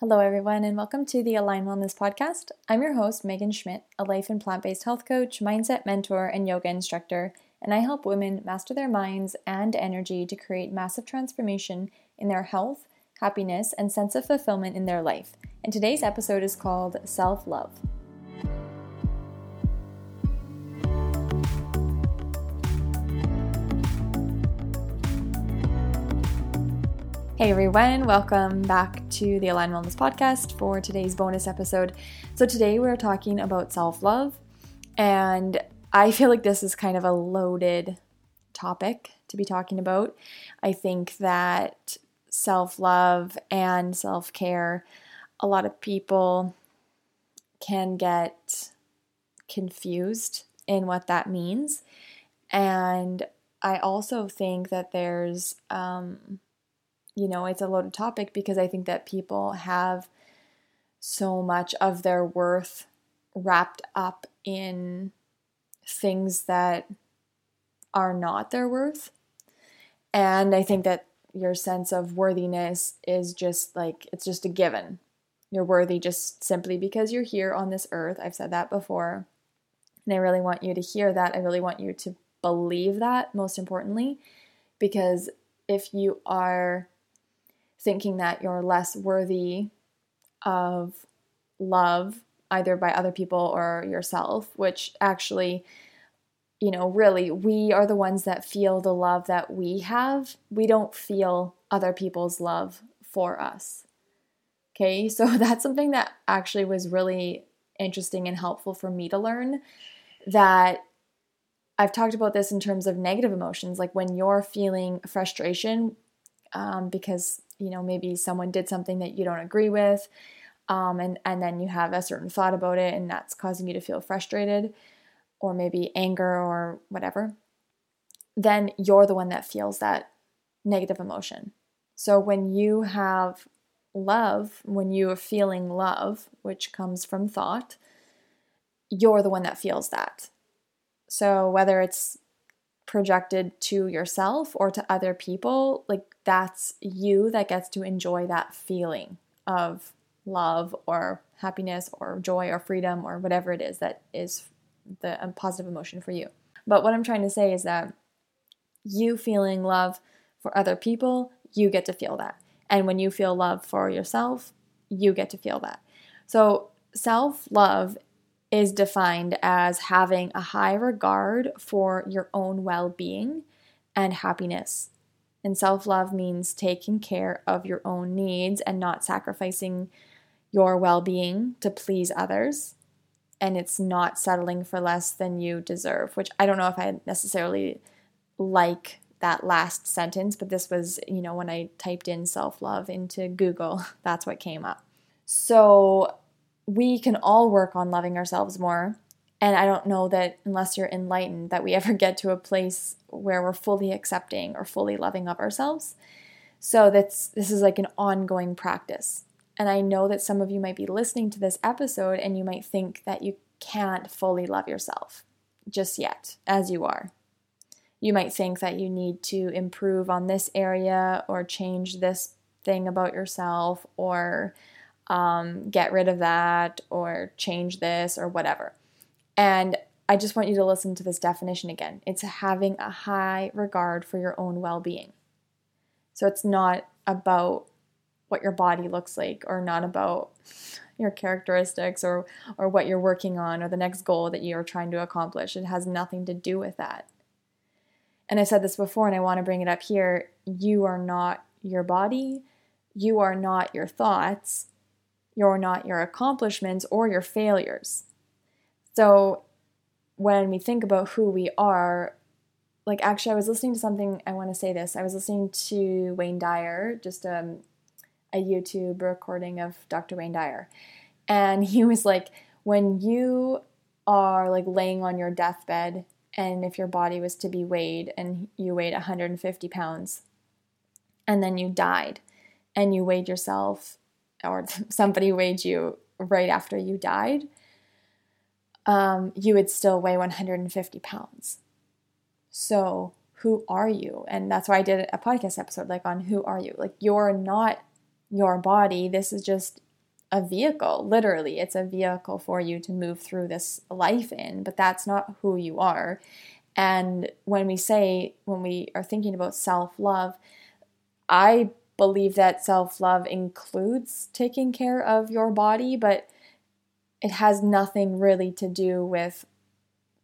Hello, everyone, and welcome to the Align Wellness Podcast. I'm your host, Megan Schmidt, a life and plant based health coach, mindset mentor, and yoga instructor, and I help women master their minds and energy to create massive transformation in their health, happiness, and sense of fulfillment in their life. And today's episode is called Self Love. Hey everyone, welcome back to the Align Wellness Podcast for today's bonus episode. So, today we're talking about self love, and I feel like this is kind of a loaded topic to be talking about. I think that self love and self care, a lot of people can get confused in what that means. And I also think that there's, um, you know, it's a loaded topic because I think that people have so much of their worth wrapped up in things that are not their worth. And I think that your sense of worthiness is just like, it's just a given. You're worthy just simply because you're here on this earth. I've said that before. And I really want you to hear that. I really want you to believe that, most importantly, because if you are thinking that you're less worthy of love either by other people or yourself, which actually, you know, really, we are the ones that feel the love that we have. We don't feel other people's love for us. Okay, so that's something that actually was really interesting and helpful for me to learn that I've talked about this in terms of negative emotions, like when you're feeling frustration um, because you know maybe someone did something that you don't agree with um, and and then you have a certain thought about it and that's causing you to feel frustrated or maybe anger or whatever then you're the one that feels that negative emotion. So when you have love when you are feeling love which comes from thought you're the one that feels that. So whether it's projected to yourself or to other people, like that's you that gets to enjoy that feeling of love or happiness or joy or freedom or whatever it is that is the um, positive emotion for you. But what I'm trying to say is that you feeling love for other people, you get to feel that. And when you feel love for yourself, you get to feel that. So, self love is defined as having a high regard for your own well being and happiness. And self love means taking care of your own needs and not sacrificing your well being to please others. And it's not settling for less than you deserve, which I don't know if I necessarily like that last sentence, but this was, you know, when I typed in self love into Google, that's what came up. So we can all work on loving ourselves more. And I don't know that unless you're enlightened, that we ever get to a place where we're fully accepting or fully loving of ourselves. So that's this is like an ongoing practice. And I know that some of you might be listening to this episode and you might think that you can't fully love yourself just yet, as you are. You might think that you need to improve on this area or change this thing about yourself or um, get rid of that or change this or whatever. And I just want you to listen to this definition again. It's having a high regard for your own well being. So it's not about what your body looks like or not about your characteristics or or what you're working on or the next goal that you're trying to accomplish. It has nothing to do with that. And I said this before and I want to bring it up here. You are not your body. You are not your thoughts you're not your accomplishments or your failures. So when we think about who we are, like actually, I was listening to something. I want to say this. I was listening to Wayne Dyer, just um, a YouTube recording of Dr. Wayne Dyer, and he was like, when you are like laying on your deathbed, and if your body was to be weighed, and you weighed 150 pounds, and then you died, and you weighed yourself or somebody weighed you right after you died, um, you would still weigh 150 pounds. So, who are you? And that's why I did a podcast episode like on who are you? Like, you're not your body. This is just a vehicle. Literally, it's a vehicle for you to move through this life in, but that's not who you are. And when we say, when we are thinking about self love, I believe that self love includes taking care of your body, but it has nothing really to do with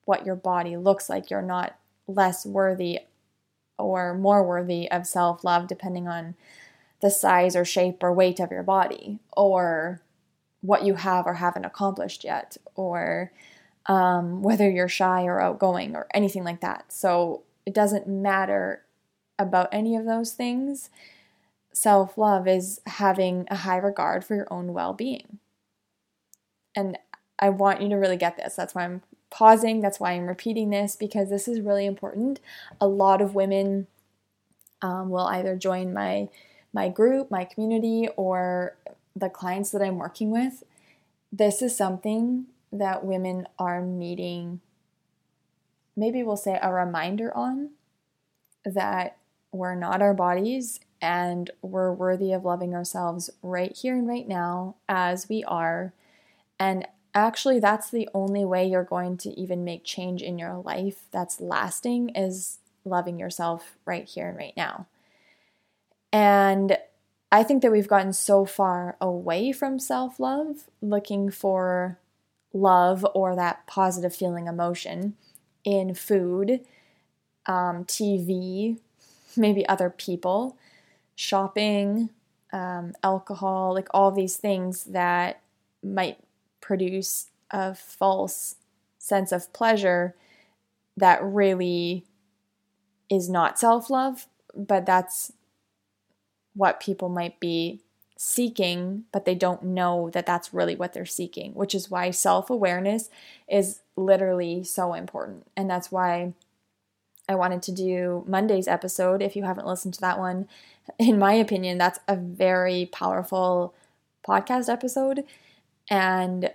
what your body looks like. You're not less worthy or more worthy of self love depending on the size or shape or weight of your body or what you have or haven't accomplished yet or um, whether you're shy or outgoing or anything like that. So it doesn't matter about any of those things. Self love is having a high regard for your own well being. And I want you to really get this. That's why I'm pausing. That's why I'm repeating this because this is really important. A lot of women um, will either join my my group, my community, or the clients that I'm working with. This is something that women are needing. Maybe we'll say a reminder on that we're not our bodies and we're worthy of loving ourselves right here and right now as we are. And actually that's the only way you're going to even make change in your life that's lasting is loving yourself right here and right now. And I think that we've gotten so far away from self love, looking for love or that positive feeling emotion in food, um, TV, maybe other people, shopping, um, alcohol, like all these things that might produce a false sense of pleasure that really is not self love, but that's what people might be seeking, but they don't know that that's really what they're seeking, which is why self awareness is literally so important. And that's why I wanted to do Monday's episode. If you haven't listened to that one, in my opinion, that's a very powerful podcast episode and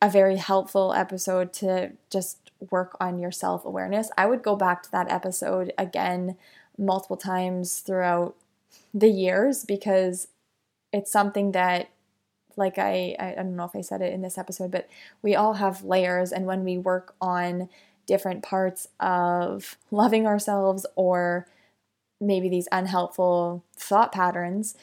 a very helpful episode to just work on your self awareness. I would go back to that episode again multiple times throughout the years because it's something that like I, I don't know if I said it in this episode, but we all have layers. And when we work on different parts of loving ourselves or maybe these unhelpful thought patterns,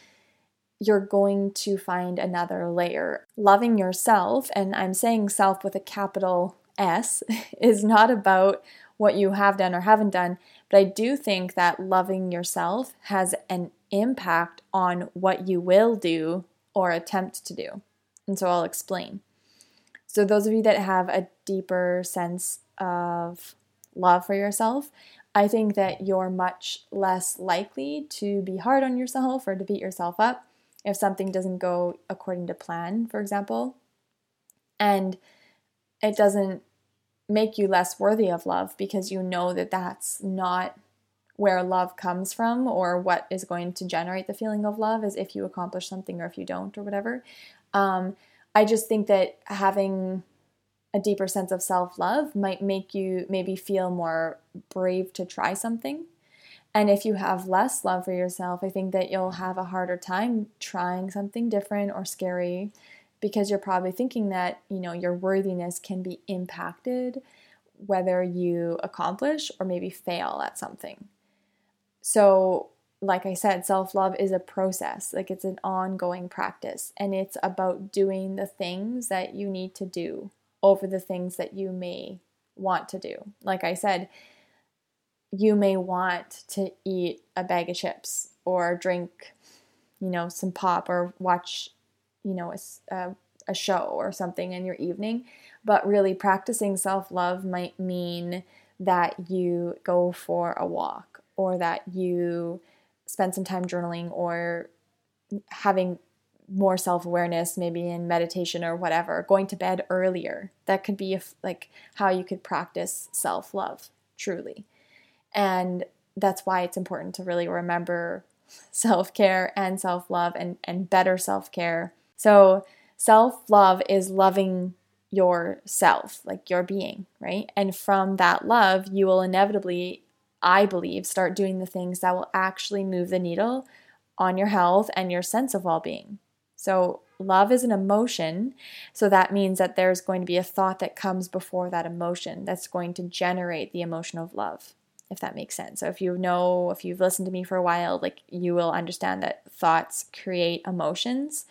you're going to find another layer. Loving yourself, and I'm saying self with a capital S, is not about what you have done or haven't done, but I do think that loving yourself has an impact on what you will do or attempt to do. And so I'll explain. So, those of you that have a deeper sense of love for yourself, I think that you're much less likely to be hard on yourself or to beat yourself up if something doesn't go according to plan, for example, and it doesn't make you less worthy of love because you know that that's not where love comes from or what is going to generate the feeling of love is if you accomplish something or if you don't or whatever. Um, I just think that having a deeper sense of self love might make you maybe feel more brave to try something and if you have less love for yourself, I think that you'll have a harder time trying something different or scary because you're probably thinking that, you know, your worthiness can be impacted whether you accomplish or maybe fail at something. So, like I said, self love is a process, like it's an ongoing practice, and it's about doing the things that you need to do over the things that you may want to do. Like I said, you may want to eat a bag of chips or drink, you know, some pop or watch, you know, a, a, a show or something in your evening. But really, practicing self love might mean that you go for a walk or that you spend some time journaling or having more self awareness, maybe in meditation or whatever, going to bed earlier. That could be like how you could practice self love truly. And that's why it's important to really remember self care and self love and, and better self care. So, self love is loving yourself, like your being, right? And from that love, you will inevitably, I believe, start doing the things that will actually move the needle on your health and your sense of well being. So, love is an emotion. So that means that there's going to be a thought that comes before that emotion that's going to generate the emotion of love, if that makes sense. So if you know, if you've listened to me for a while, like you will understand that thoughts create emotions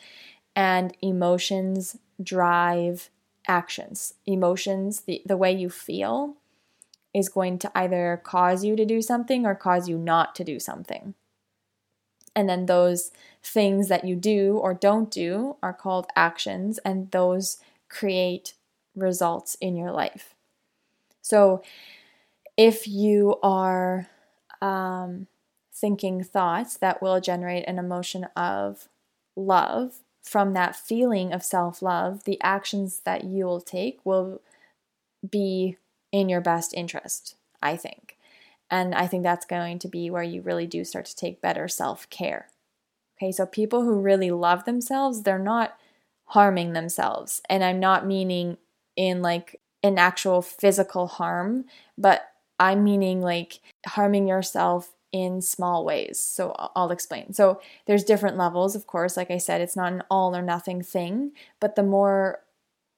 and emotions drive actions. Emotions, the, the way you feel, is going to either cause you to do something or cause you not to do something. And then those things that you do or don't do are called actions, and those create results in your life. So if you are um, thinking thoughts that will generate an emotion of love, from that feeling of self love, the actions that you will take will be in your best interest, I think. And I think that's going to be where you really do start to take better self care. Okay, so people who really love themselves, they're not harming themselves. And I'm not meaning in like an actual physical harm, but I'm meaning like harming yourself in small ways. So I'll explain. So there's different levels, of course. Like I said, it's not an all or nothing thing, but the more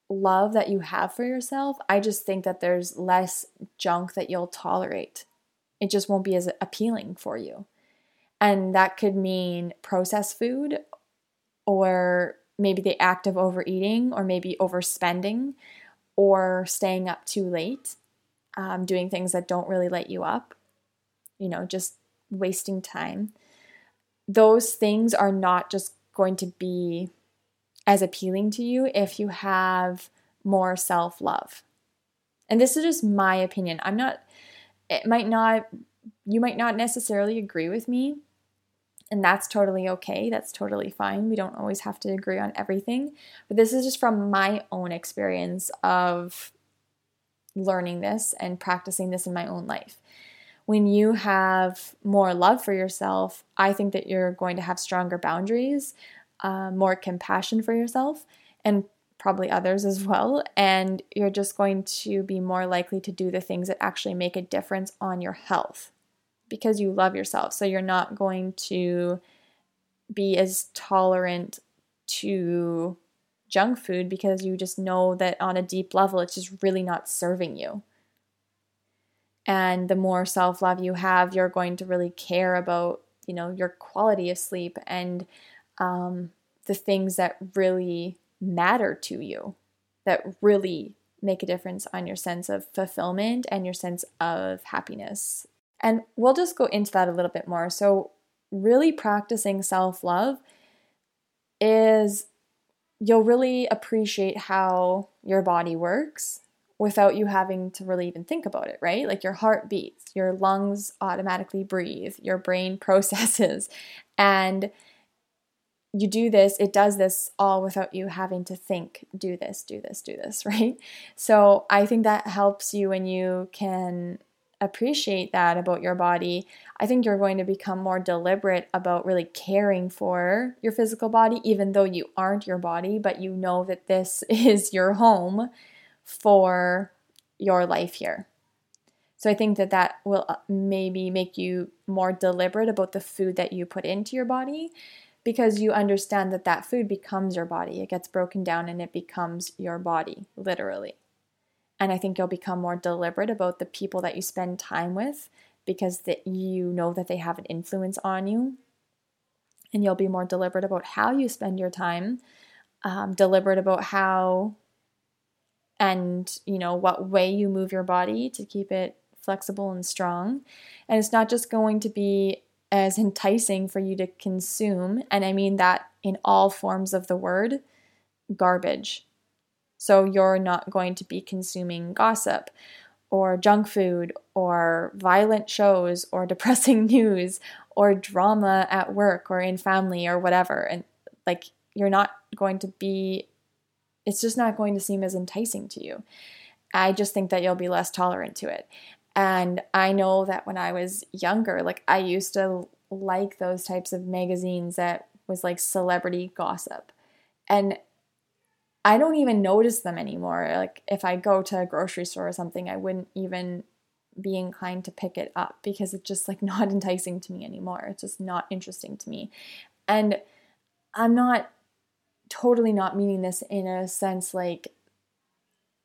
love that you have for yourself, I just think that there's less junk that you'll tolerate. It just won't be as appealing for you. And that could mean processed food or maybe the act of overeating or maybe overspending or staying up too late, um, doing things that don't really light you up, you know, just wasting time. Those things are not just going to be as appealing to you if you have more self love. And this is just my opinion. I'm not, it might not, you might not necessarily agree with me. And that's totally okay. That's totally fine. We don't always have to agree on everything. But this is just from my own experience of learning this and practicing this in my own life. When you have more love for yourself, I think that you're going to have stronger boundaries uh, more compassion for yourself and probably others as well. And you're just going to be more likely to do the things that actually make a difference on your health because you love yourself. So you're not going to be as tolerant to junk food because you just know that on a deep level it's just really not serving you. And the more self love you have, you're going to really care about, you know, your quality of sleep and um, the things that really matter to you, that really make a difference on your sense of fulfillment and your sense of happiness. And we'll just go into that a little bit more. So, really practicing self love is you'll really appreciate how your body works without you having to really even think about it, right? Like your heart beats, your lungs automatically breathe, your brain processes, and you do this, it does this all without you having to think, do this, do this, do this, right? So I think that helps you when you can appreciate that about your body. I think you're going to become more deliberate about really caring for your physical body, even though you aren't your body, but you know that this is your home for your life here. So I think that that will uh, maybe make you more deliberate about the food that you put into your body because you understand that that food becomes your body. It gets broken down and it becomes your body, literally. And I think you'll become more deliberate about the people that you spend time with because that you know that they have an influence on you. And you'll be more deliberate about how you spend your time, um, deliberate about how and you know what way you move your body to keep it flexible and strong. And it's not just going to be as enticing for you to consume, and I mean that in all forms of the word, garbage. So you're not going to be consuming gossip or junk food or violent shows or depressing news or drama at work or in family or whatever. And like you're not going to be, it's just not going to seem as enticing to you. I just think that you'll be less tolerant to it. And I know that when I was younger, like I used to like those types of magazines that was like celebrity gossip. And I don't even notice them anymore. Like if I go to a grocery store or something, I wouldn't even be inclined to pick it up because it's just like not enticing to me anymore. It's just not interesting to me. And I'm not totally not meaning this in a sense like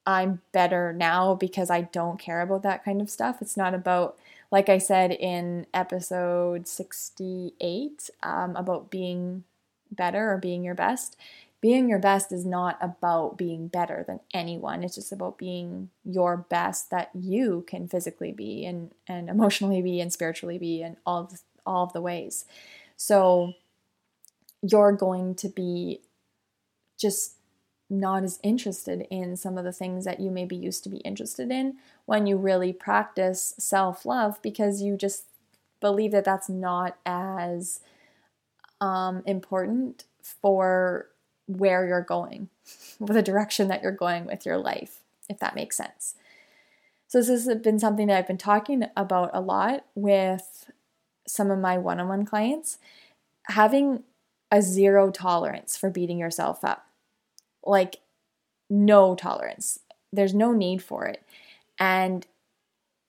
I'm better now because I don't care about that kind of stuff. It's not about, like I said in episode 68, um, about being better or being your best. Being your best is not about being better than anyone. It's just about being your best that you can physically be and, and emotionally be and spiritually be and all of, all of the ways. So you're going to be just not as interested in some of the things that you maybe used to be interested in when you really practice self love because you just believe that that's not as um, important for where you're going, the direction that you're going with your life, if that makes sense. So, this has been something that I've been talking about a lot with some of my one on one clients. Having a zero tolerance for beating yourself up like no tolerance. There's no need for it. And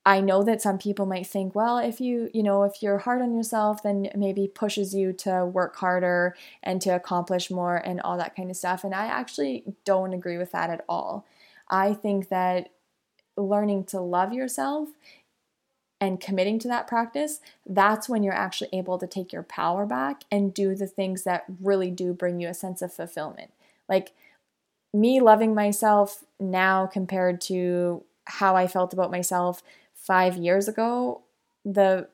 I know that some people might think, well, if you, you know, if you're hard on yourself, then maybe pushes you to work harder and to accomplish more and all that kind of stuff. And I actually don't agree with that at all. I think that learning to love yourself and committing to that practice, that's when you're actually able to take your power back and do the things that really do bring you a sense of fulfillment. Like me loving myself now compared to how I felt about myself five years ago, the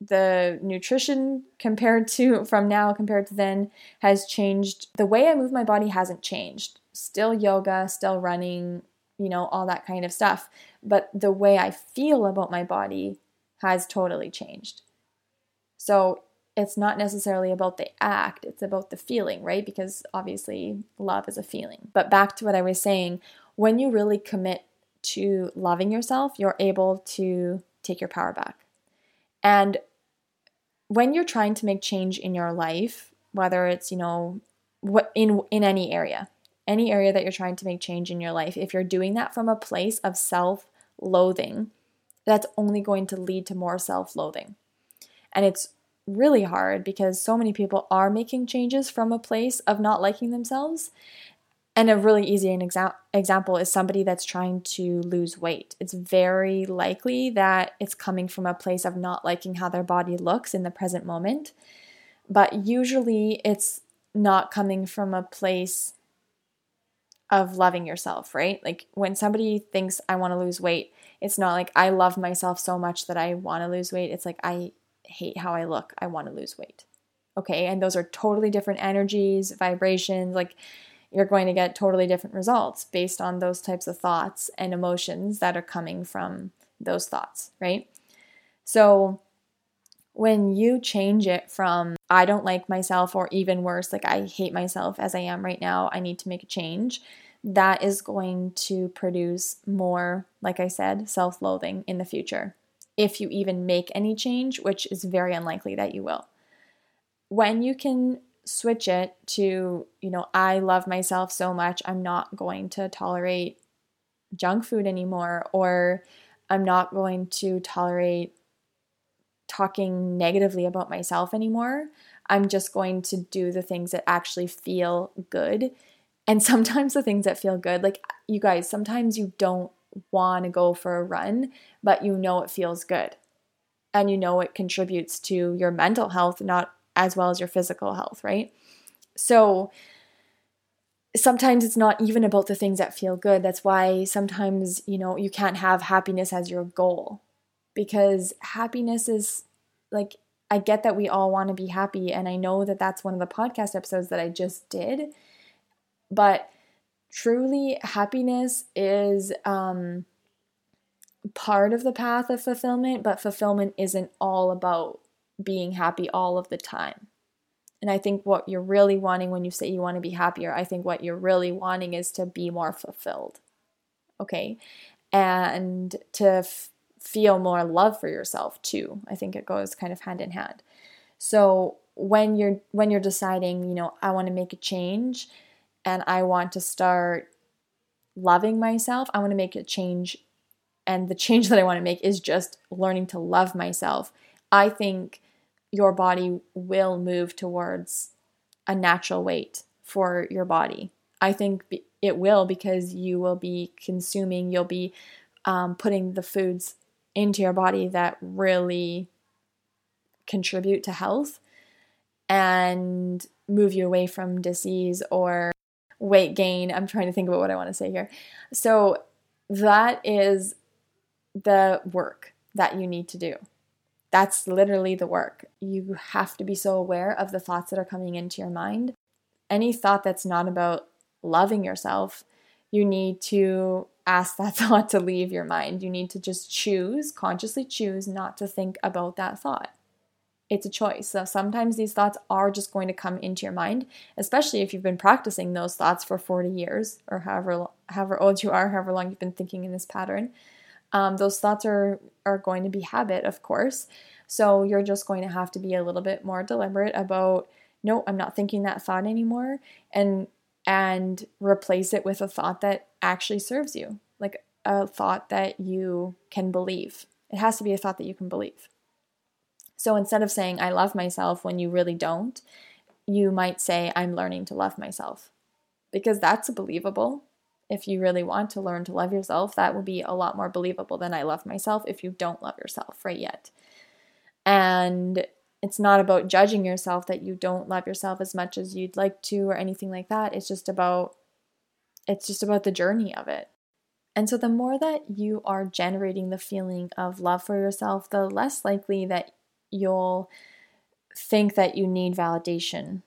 the nutrition compared to from now compared to then has changed. The way I move my body hasn't changed. Still yoga, still running, you know, all that kind of stuff. But the way I feel about my body has totally changed. So it's not necessarily about the act, it's about the feeling, right? Because obviously love is a feeling. But back to what I was saying, when you really commit to loving yourself, you're able to take your power back. And when you're trying to make change in your life, whether it's, you know, what in in any area, any area that you're trying to make change in your life, if you're doing that from a place of self-loathing, that's only going to lead to more self-loathing. And it's really hard because so many people are making changes from a place of not liking themselves. And a really easy exa- example is somebody that's trying to lose weight. It's very likely that it's coming from a place of not liking how their body looks in the present moment. But usually it's not coming from a place of loving yourself, right? Like when somebody thinks I want to lose weight, it's not like I love myself so much that I want to lose weight. It's like I hate how I look. I want to lose weight. Okay. And those are totally different energies, vibrations. Like you're going to get totally different results based on those types of thoughts and emotions that are coming from those thoughts, right? So when you change it from I don't like myself, or even worse, like I hate myself as I am right now, I need to make a change, that is going to produce more, like I said, self loathing in the future if you even make any change, which is very unlikely that you will. When you can switch it to, you know, I love myself so much, I'm not going to tolerate junk food anymore, or I'm not going to tolerate talking negatively about myself anymore. I'm just going to do the things that actually feel good. And sometimes the things that feel good, like you guys, sometimes you don't want to go for a run, but you know it feels good. And you know it contributes to your mental health, not as well as your physical health, right? So sometimes it's not even about the things that feel good. That's why sometimes, you know, you can't have happiness as your goal because happiness is like, I get that we all want to be happy. And I know that that's one of the podcast episodes that I just did. But truly happiness is um, part of the path of fulfillment, but fulfillment isn't all about being happy all of the time. And I think what you're really wanting when you say you want to be happier, I think what you're really wanting is to be more fulfilled. Okay. And to f- feel more love for yourself too. I think it goes kind of hand in hand. So when you're when you're deciding, you know, I want to make a change, and I want to start loving myself, I want to make a change. And the change that I want to make is just learning to love myself. I think your body will move towards a natural weight for your body. I think it will because you will be consuming, you'll be um, putting the foods into your body that really contribute to health and move you away from disease or weight gain. I'm trying to think about what I want to say here. So, that is the work that you need to do. That's literally the work. You have to be so aware of the thoughts that are coming into your mind. Any thought that's not about loving yourself, you need to ask that thought to leave your mind. You need to just choose, consciously choose not to think about that thought. It's a choice. So sometimes these thoughts are just going to come into your mind, especially if you've been practicing those thoughts for 40 years or however however old you are, however long you've been thinking in this pattern. Um, those thoughts are are going to be habit, of course. So you're just going to have to be a little bit more deliberate about no, I'm not thinking that thought anymore, and and replace it with a thought that actually serves you, like a thought that you can believe. It has to be a thought that you can believe. So instead of saying, I love myself when you really don't, you might say, I'm learning to love myself. Because that's believable. If you really want to learn to love yourself, that will be a lot more believable than I love myself if you don't love yourself right yet. And it's not about judging yourself that you don't love yourself as much as you'd like to or anything like that. It's just about it's just about the journey of it. And so the more that you are generating the feeling of love for yourself, the less likely that you'll think that you need validation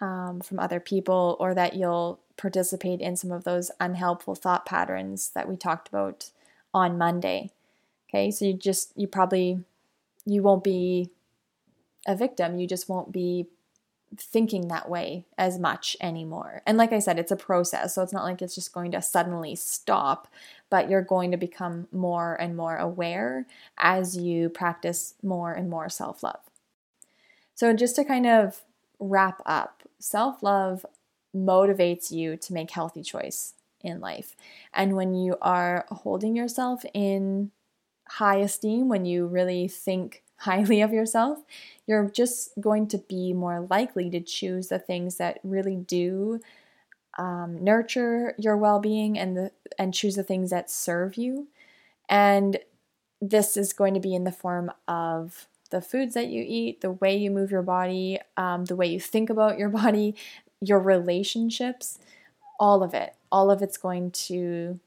um, from other people or that you'll participate in some of those unhelpful thought patterns that we talked about on Monday. Okay, so you just, you probably, you won't be a victim. You just won't be thinking that way as much anymore. And like I said, it's a process. So it's not like it's just going to suddenly stop, but you're going to become more and more aware as you practice more and more self love. So, just to kind of wrap up, self love motivates you to make healthy choice in life. And when you are holding yourself in high esteem, when you really think highly of yourself, you're just going to be more likely to choose the things that really do um, nurture your well-being and the and choose the things that serve you. And this is going to be in the form of the foods that you eat, the way you move your body, um, the way you think about your body, your relationships, all of it. All of it's going to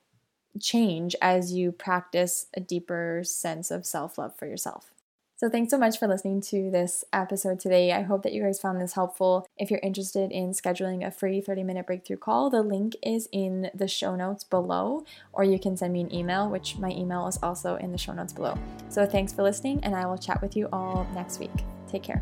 change as you practice a deeper sense of self love for yourself. So, thanks so much for listening to this episode today. I hope that you guys found this helpful. If you're interested in scheduling a free 30 minute breakthrough call, the link is in the show notes below, or you can send me an email, which my email is also in the show notes below. So, thanks for listening, and I will chat with you all next week. Take care.